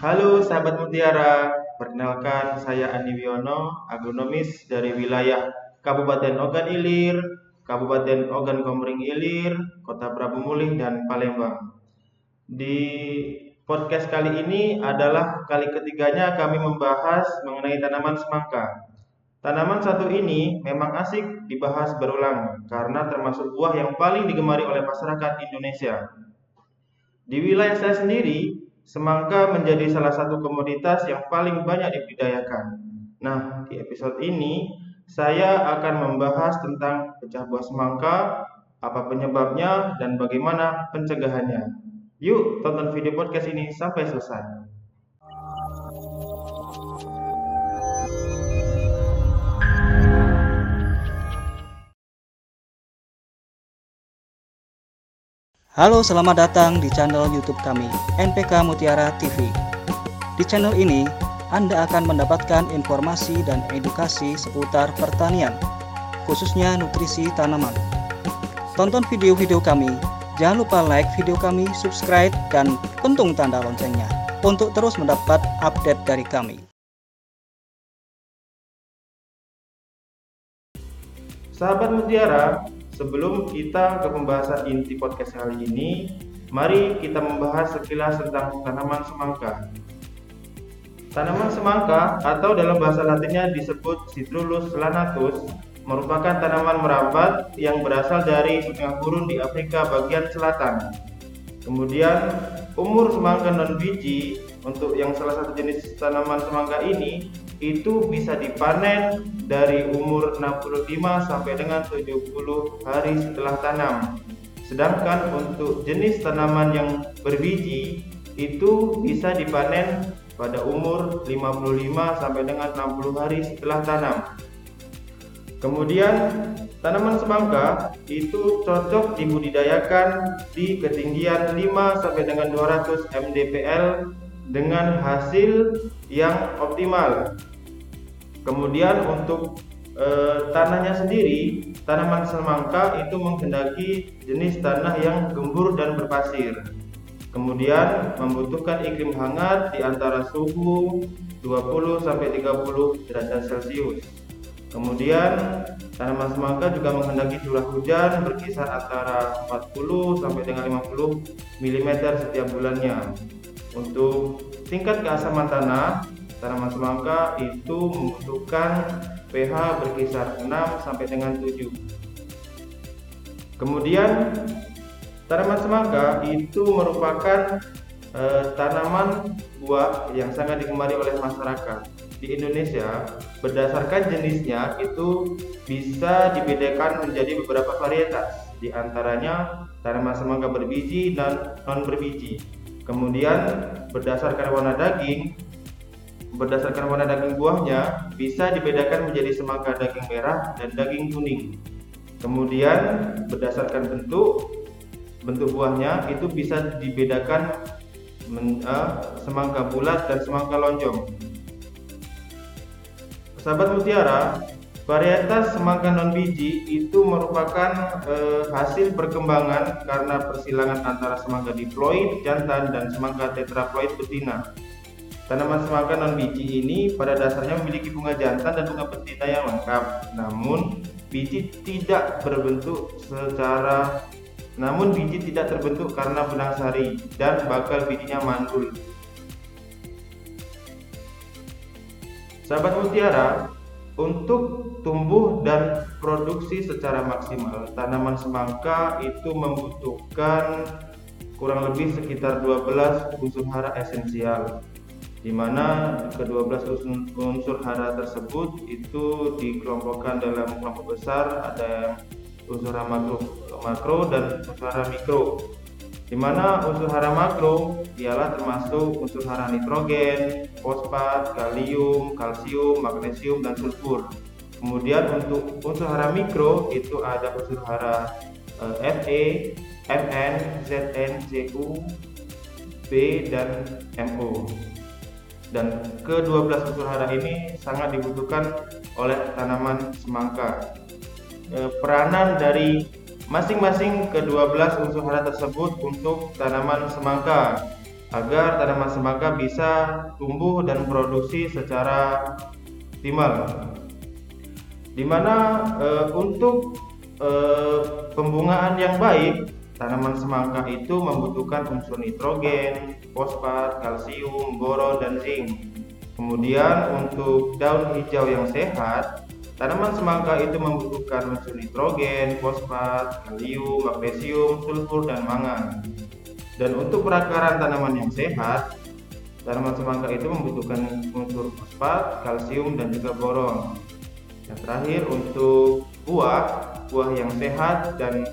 Halo sahabat Mutiara, perkenalkan saya Andi Wiono, agronomis dari wilayah Kabupaten Ogan Ilir, Kabupaten Ogan Komering Ilir, Kota Prabu Mulih, dan Palembang. Di podcast kali ini adalah kali ketiganya kami membahas mengenai tanaman semangka. Tanaman satu ini memang asik dibahas berulang karena termasuk buah yang paling digemari oleh masyarakat Indonesia. Di wilayah saya sendiri, Semangka menjadi salah satu komoditas yang paling banyak dibudidayakan. Nah, di episode ini saya akan membahas tentang pecah buah semangka, apa penyebabnya, dan bagaimana pencegahannya. Yuk, tonton video podcast ini sampai selesai. Halo, selamat datang di channel YouTube kami, NPK Mutiara TV. Di channel ini, Anda akan mendapatkan informasi dan edukasi seputar pertanian, khususnya nutrisi tanaman. Tonton video-video kami, jangan lupa like video kami, subscribe, dan pentung tanda loncengnya untuk terus mendapat update dari kami. Sahabat Mutiara, Sebelum kita ke pembahasan inti podcast kali ini, mari kita membahas sekilas tentang tanaman semangka. Tanaman semangka atau dalam bahasa latinnya disebut Citrulus lanatus merupakan tanaman merambat yang berasal dari setengah gurun di Afrika bagian selatan. Kemudian umur semangka non biji untuk yang salah satu jenis tanaman semangka ini itu bisa dipanen dari umur 65 sampai dengan 70 hari setelah tanam. Sedangkan untuk jenis tanaman yang berbiji itu bisa dipanen pada umur 55 sampai dengan 60 hari setelah tanam. Kemudian tanaman semangka itu cocok dibudidayakan di ketinggian 5 sampai dengan 200 mdpl dengan hasil yang optimal. Kemudian untuk e, tanahnya sendiri, tanaman semangka itu menghendaki jenis tanah yang gembur dan berpasir. Kemudian membutuhkan iklim hangat di antara suhu 20 sampai 30 derajat Celcius. Kemudian tanaman semangka juga menghendaki curah hujan berkisar antara 40 sampai dengan 50 mm setiap bulannya. Untuk tingkat keasaman tanah, tanaman semangka itu membutuhkan pH berkisar 6 sampai dengan 7. Kemudian tanaman semangka itu merupakan eh, tanaman buah yang sangat digemari oleh masyarakat. Di Indonesia berdasarkan jenisnya itu bisa dibedakan menjadi beberapa varietas. Di antaranya tanaman semangka berbiji dan non berbiji Kemudian berdasarkan warna daging, berdasarkan warna daging buahnya bisa dibedakan menjadi semangka daging merah dan daging kuning. Kemudian berdasarkan bentuk bentuk buahnya itu bisa dibedakan men, uh, semangka bulat dan semangka lonjong. Sahabat mutiara, Varietas semangka non biji itu merupakan eh, hasil perkembangan karena persilangan antara semangka diploid jantan dan semangka tetraploid betina. Tanaman semangka non biji ini pada dasarnya memiliki bunga jantan dan bunga betina yang lengkap. Namun biji tidak berbentuk secara namun biji tidak terbentuk karena benang sari dan bakal bijinya mandul. Sahabat mutiara, untuk tumbuh dan produksi secara maksimal, tanaman semangka itu membutuhkan kurang lebih sekitar 12 unsur hara esensial di mana ke-12 unsur hara tersebut itu dikelompokkan dalam kelompok besar ada unsur hara makro, makro dan unsur hara mikro di mana unsur hara makro ialah termasuk unsur hara nitrogen, fosfat, kalium, kalsium, magnesium, dan sulfur. Kemudian untuk unsur hara mikro itu ada unsur hara uh, Fe, Mn, Zn, Cu, B, dan Mo. Dan ke-12 unsur hara ini sangat dibutuhkan oleh tanaman semangka. E, peranan dari masing-masing ke-12 unsur hara tersebut untuk tanaman semangka agar tanaman semangka bisa tumbuh dan produksi secara optimal. Di mana e, untuk e, pembungaan yang baik, tanaman semangka itu membutuhkan unsur nitrogen, fosfat, kalsium, boron, dan zinc. Kemudian untuk daun hijau yang sehat, tanaman semangka itu membutuhkan unsur nitrogen, fosfat, kalium, magnesium, sulfur, dan mangan. Dan untuk perakaran tanaman yang sehat, tanaman semangka itu membutuhkan unsur fosfat, kalsium, dan juga boron. Yang terakhir untuk buah, buah yang sehat dan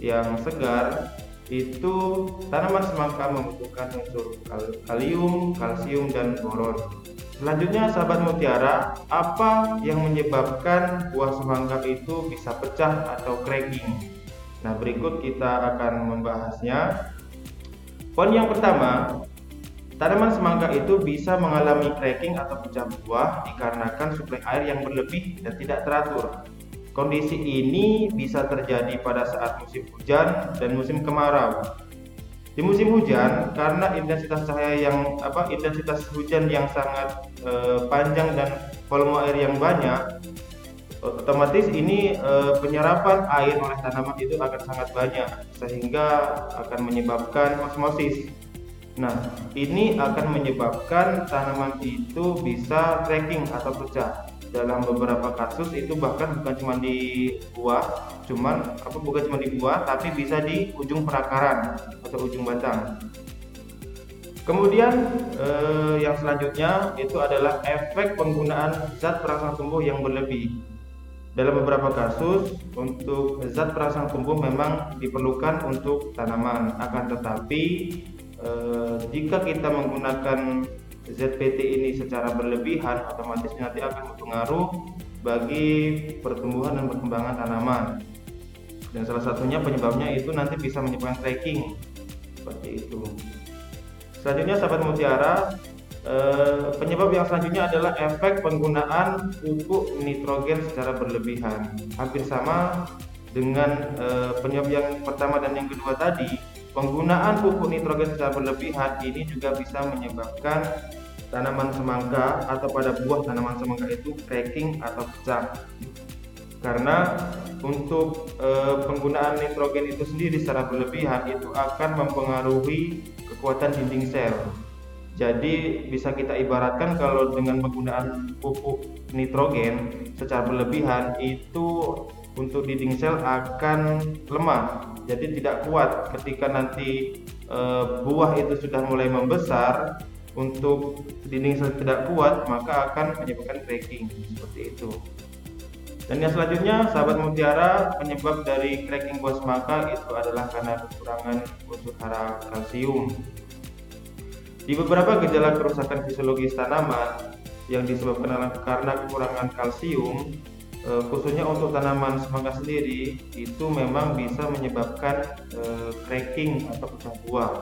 yang segar itu tanaman semangka membutuhkan unsur kalium, kalsium, dan boron. Selanjutnya sahabat mutiara, apa yang menyebabkan buah semangka itu bisa pecah atau cracking? Nah, berikut kita akan membahasnya. Poin yang pertama, tanaman semangka itu bisa mengalami cracking atau pecah buah dikarenakan suplai air yang berlebih dan tidak teratur. Kondisi ini bisa terjadi pada saat musim hujan dan musim kemarau. Di musim hujan, karena intensitas cahaya yang apa intensitas hujan yang sangat e, panjang dan volume air yang banyak, otomatis ini e, penyerapan air oleh tanaman itu akan sangat banyak sehingga akan menyebabkan osmosis. Nah, ini akan menyebabkan tanaman itu bisa cracking atau pecah dalam beberapa kasus itu bahkan bukan cuma di buah, cuman apa bukan cuma di buah tapi bisa di ujung perakaran atau ujung batang. Kemudian eh, yang selanjutnya itu adalah efek penggunaan zat perangsang tumbuh yang berlebih. Dalam beberapa kasus untuk zat perangsang tumbuh memang diperlukan untuk tanaman, akan tetapi eh, jika kita menggunakan ZPT ini secara berlebihan otomatis nanti akan berpengaruh bagi pertumbuhan dan perkembangan tanaman. Dan salah satunya penyebabnya itu nanti bisa menyebabkan cracking. Seperti itu. Selanjutnya sahabat mutiara eh, penyebab yang selanjutnya adalah efek penggunaan pupuk nitrogen secara berlebihan. Hampir sama dengan eh, penyebab yang pertama dan yang kedua tadi Penggunaan pupuk nitrogen secara berlebihan ini juga bisa menyebabkan tanaman semangka atau pada buah tanaman semangka itu cracking atau pecah. Karena untuk e, penggunaan nitrogen itu sendiri secara berlebihan itu akan mempengaruhi kekuatan dinding sel. Jadi bisa kita ibaratkan kalau dengan penggunaan pupuk nitrogen secara berlebihan itu untuk dinding sel akan lemah. Jadi tidak kuat ketika nanti e, buah itu sudah mulai membesar untuk dinding sel tidak kuat maka akan menyebabkan cracking. Seperti itu. Dan yang selanjutnya sahabat mutiara penyebab dari cracking buah semangka itu adalah karena kekurangan unsur hara kalsium. Di beberapa gejala kerusakan fisiologis tanaman yang disebabkan karena kekurangan kalsium e, khususnya untuk tanaman semangka sendiri itu memang bisa menyebabkan e, cracking atau pecah buah.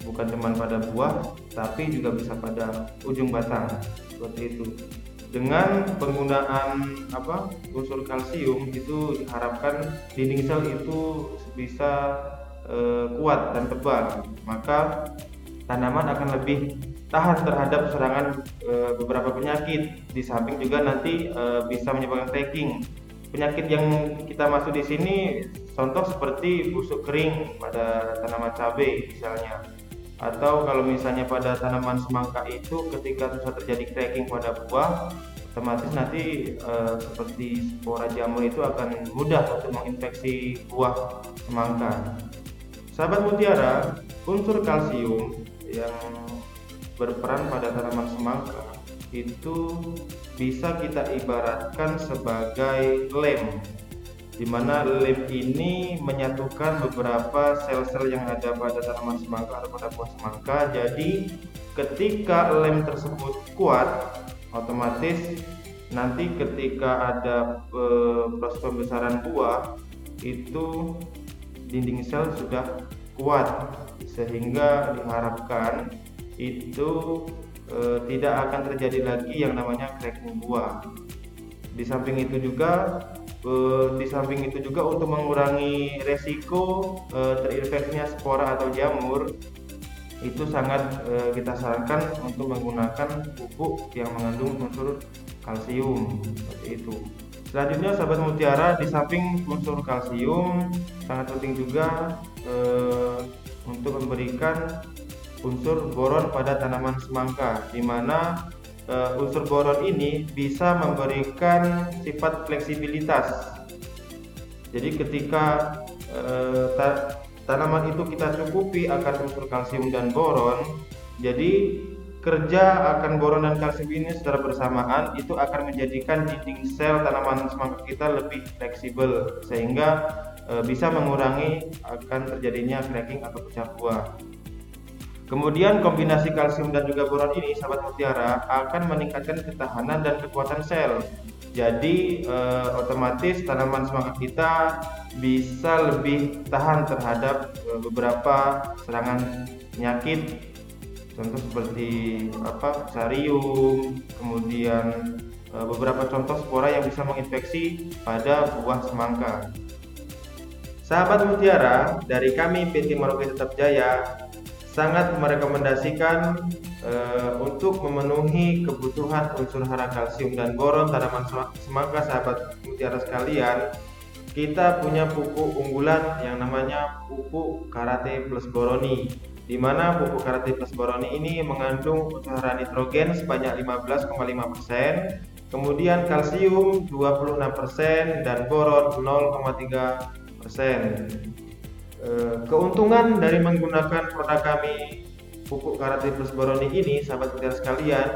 Bukan cuma pada buah tapi juga bisa pada ujung batang seperti itu. Dengan penggunaan apa unsur kalsium itu diharapkan dinding sel itu bisa e, kuat dan tebal. Maka tanaman akan lebih tahan terhadap serangan e, beberapa penyakit. Di samping juga nanti e, bisa menyebabkan cracking. Penyakit yang kita masuk di sini contoh seperti busuk kering pada tanaman cabai misalnya. Atau kalau misalnya pada tanaman semangka itu ketika susah terjadi cracking pada buah, otomatis nanti e, seperti spora jamur itu akan mudah untuk menginfeksi buah semangka. Sahabat mutiara, unsur kalsium yang berperan pada tanaman semangka itu bisa kita ibaratkan sebagai lem di mana lem ini menyatukan beberapa sel-sel yang ada pada tanaman semangka atau pada buah semangka. Jadi ketika lem tersebut kuat otomatis nanti ketika ada e, proses pembesaran buah itu dinding sel sudah kuat. Sehingga diharapkan itu e, tidak akan terjadi lagi yang namanya cracking buah. Di samping itu juga e, di samping itu juga untuk mengurangi resiko e, terinfeksinya spora atau jamur itu sangat e, kita sarankan untuk menggunakan pupuk yang mengandung unsur kalsium seperti itu. Selanjutnya sahabat mutiara di samping unsur kalsium sangat penting juga e, untuk memberikan unsur boron pada tanaman semangka di mana e, unsur boron ini bisa memberikan sifat fleksibilitas. Jadi ketika e, tanaman itu kita cukupi akan unsur kalsium dan boron jadi kerja akan boron dan kalsium ini secara bersamaan itu akan menjadikan dinding sel tanaman semangka kita lebih fleksibel sehingga e, bisa mengurangi akan terjadinya cracking atau pecah buah. Kemudian kombinasi kalsium dan juga boron ini sahabat mutiara akan meningkatkan ketahanan dan kekuatan sel. Jadi e, otomatis tanaman semangka kita bisa lebih tahan terhadap uh, beberapa serangan penyakit contoh seperti apa sarium kemudian uh, beberapa contoh spora yang bisa menginfeksi pada buah semangka sahabat mutiara dari kami PT Merauke Tetap Jaya sangat merekomendasikan uh, untuk memenuhi kebutuhan unsur hara kalsium dan boron tanaman semangka sahabat mutiara sekalian kita punya pupuk unggulan yang namanya pupuk karate plus boroni di mana pupuk karate plus boroni ini mengandung unsur nitrogen sebanyak 15,5%, kemudian kalsium 26% dan boron 0,3%. Eh, keuntungan dari menggunakan produk kami pupuk karate plus boroni ini sahabat saudara sekalian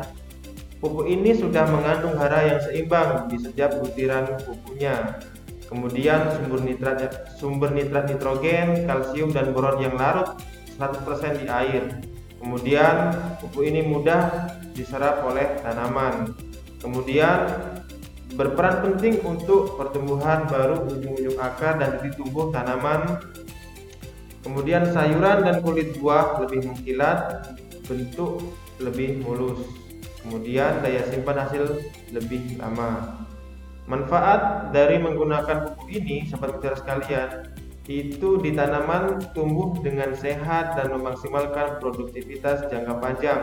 pupuk ini sudah mengandung hara yang seimbang di setiap butiran pupuknya kemudian sumber nitrat sumber nitrat nitrogen, kalsium dan boron yang larut 100% di air. Kemudian pupuk ini mudah diserap oleh tanaman. Kemudian berperan penting untuk pertumbuhan baru ujung-ujung akar dan titik tumbuh tanaman. Kemudian sayuran dan kulit buah lebih mengkilat, bentuk lebih mulus. Kemudian daya simpan hasil lebih lama. Manfaat dari menggunakan pupuk ini, sahabat mutiara sekalian, itu di tanaman tumbuh dengan sehat dan memaksimalkan produktivitas jangka panjang.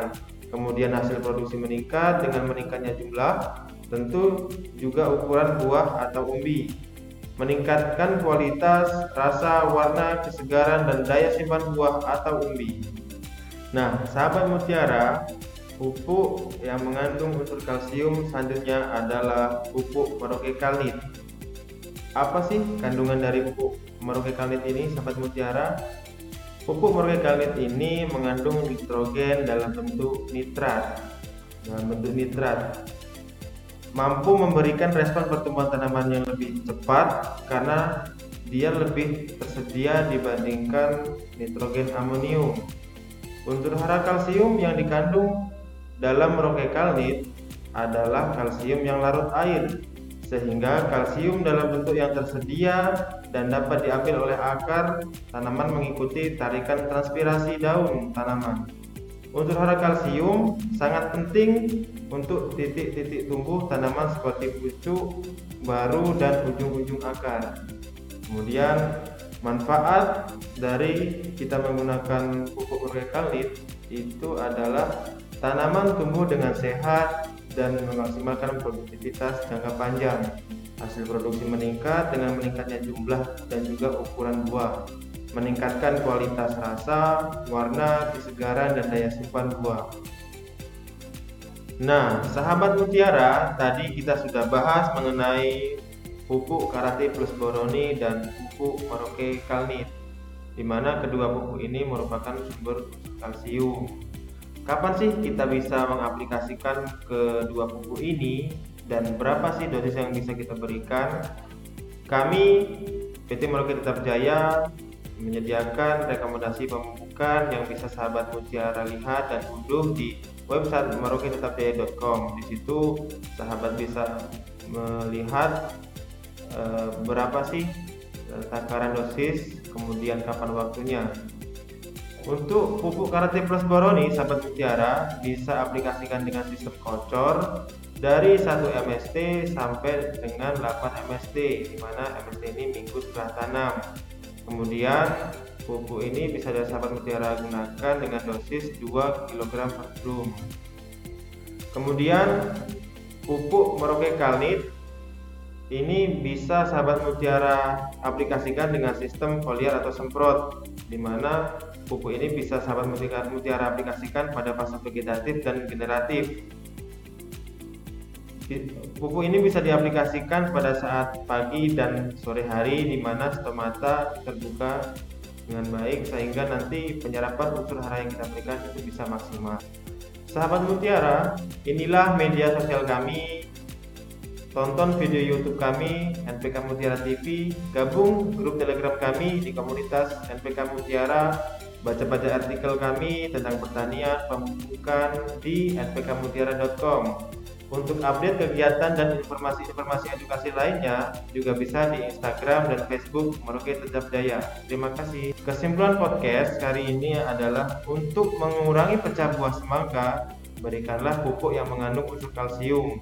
Kemudian hasil produksi meningkat dengan meningkatnya jumlah, tentu juga ukuran buah atau umbi. Meningkatkan kualitas, rasa, warna, kesegaran, dan daya simpan buah atau umbi. Nah, sahabat mutiara, Pupuk yang mengandung unsur kalsium selanjutnya adalah pupuk Merauke Kalnit. Apa sih kandungan dari pupuk Merauke Kalnit ini, sahabat mutiara? Pupuk Merauke Kalnit ini mengandung nitrogen dalam bentuk nitrat. Dalam bentuk nitrat mampu memberikan respon pertumbuhan tanaman yang lebih cepat karena dia lebih tersedia dibandingkan nitrogen amonium. Unsur hara kalsium yang dikandung dalam roke kalnit adalah kalsium yang larut air sehingga kalsium dalam bentuk yang tersedia dan dapat diambil oleh akar tanaman mengikuti tarikan transpirasi daun tanaman. Unsur hara kalsium sangat penting untuk titik-titik tumbuh tanaman seperti pucuk, baru, dan ujung-ujung akar. Kemudian manfaat dari kita menggunakan pupuk organolit itu adalah Tanaman tumbuh dengan sehat dan memaksimalkan produktivitas jangka panjang. Hasil produksi meningkat dengan meningkatnya jumlah dan juga ukuran buah, meningkatkan kualitas rasa, warna, kesegaran, dan daya simpan buah. Nah, sahabat mutiara, tadi kita sudah bahas mengenai pupuk karate plus boroni dan pupuk maroke kalnit, di mana kedua pupuk ini merupakan sumber kalsium Kapan sih kita bisa mengaplikasikan kedua pupuk ini dan berapa sih dosis yang bisa kita berikan? Kami PT Merauke Tetap Jaya menyediakan rekomendasi pemupukan yang bisa sahabat mutiara lihat dan unduh di website merauketetapjaya.com. Di situ sahabat bisa melihat e, berapa sih eh, takaran dosis, kemudian kapan waktunya. Untuk pupuk karate plus boroni, sahabat mutiara bisa aplikasikan dengan sistem kocor dari 1 MST sampai dengan 8 MST, di mana MST ini minggu setelah tanam. Kemudian pupuk ini bisa dari sahabat mutiara gunakan dengan dosis 2 kg per drum. Kemudian pupuk Merauke Kalnit ini bisa sahabat mutiara aplikasikan dengan sistem foliar atau semprot di mana pupuk ini bisa sahabat mutiara aplikasikan pada fase vegetatif dan generatif pupuk ini bisa diaplikasikan pada saat pagi dan sore hari di mana stomata terbuka dengan baik sehingga nanti penyerapan unsur hara yang kita berikan itu bisa maksimal. Sahabat mutiara inilah media sosial kami. Tonton video YouTube kami NPK Mutiara TV, gabung grup Telegram kami di komunitas NPK Mutiara, baca-baca artikel kami tentang pertanian, pemupukan di npkmutiara.com. Untuk update kegiatan dan informasi-informasi edukasi lainnya juga bisa di Instagram dan Facebook Merauke Tetap Jaya. Terima kasih. Kesimpulan podcast kali ini adalah untuk mengurangi pecah buah semangka, berikanlah pupuk yang mengandung unsur kalsium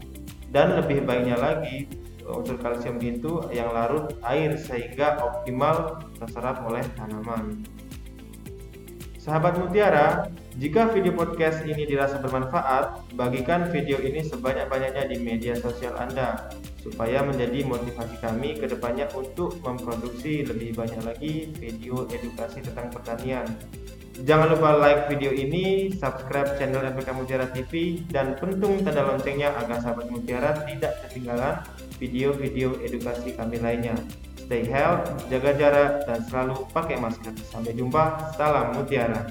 dan lebih baiknya lagi unsur kalsium itu yang larut air sehingga optimal terserap oleh tanaman. Sahabat Mutiara, jika video podcast ini dirasa bermanfaat, bagikan video ini sebanyak-banyaknya di media sosial Anda supaya menjadi motivasi kami ke depannya untuk memproduksi lebih banyak lagi video edukasi tentang pertanian. Jangan lupa like video ini, subscribe channel MPK Mutiara TV, dan pentung tanda loncengnya agar sahabat Mutiara tidak ketinggalan video-video edukasi kami lainnya. Stay healthy, jaga jarak, dan selalu pakai masker. Sampai jumpa, salam Mutiara.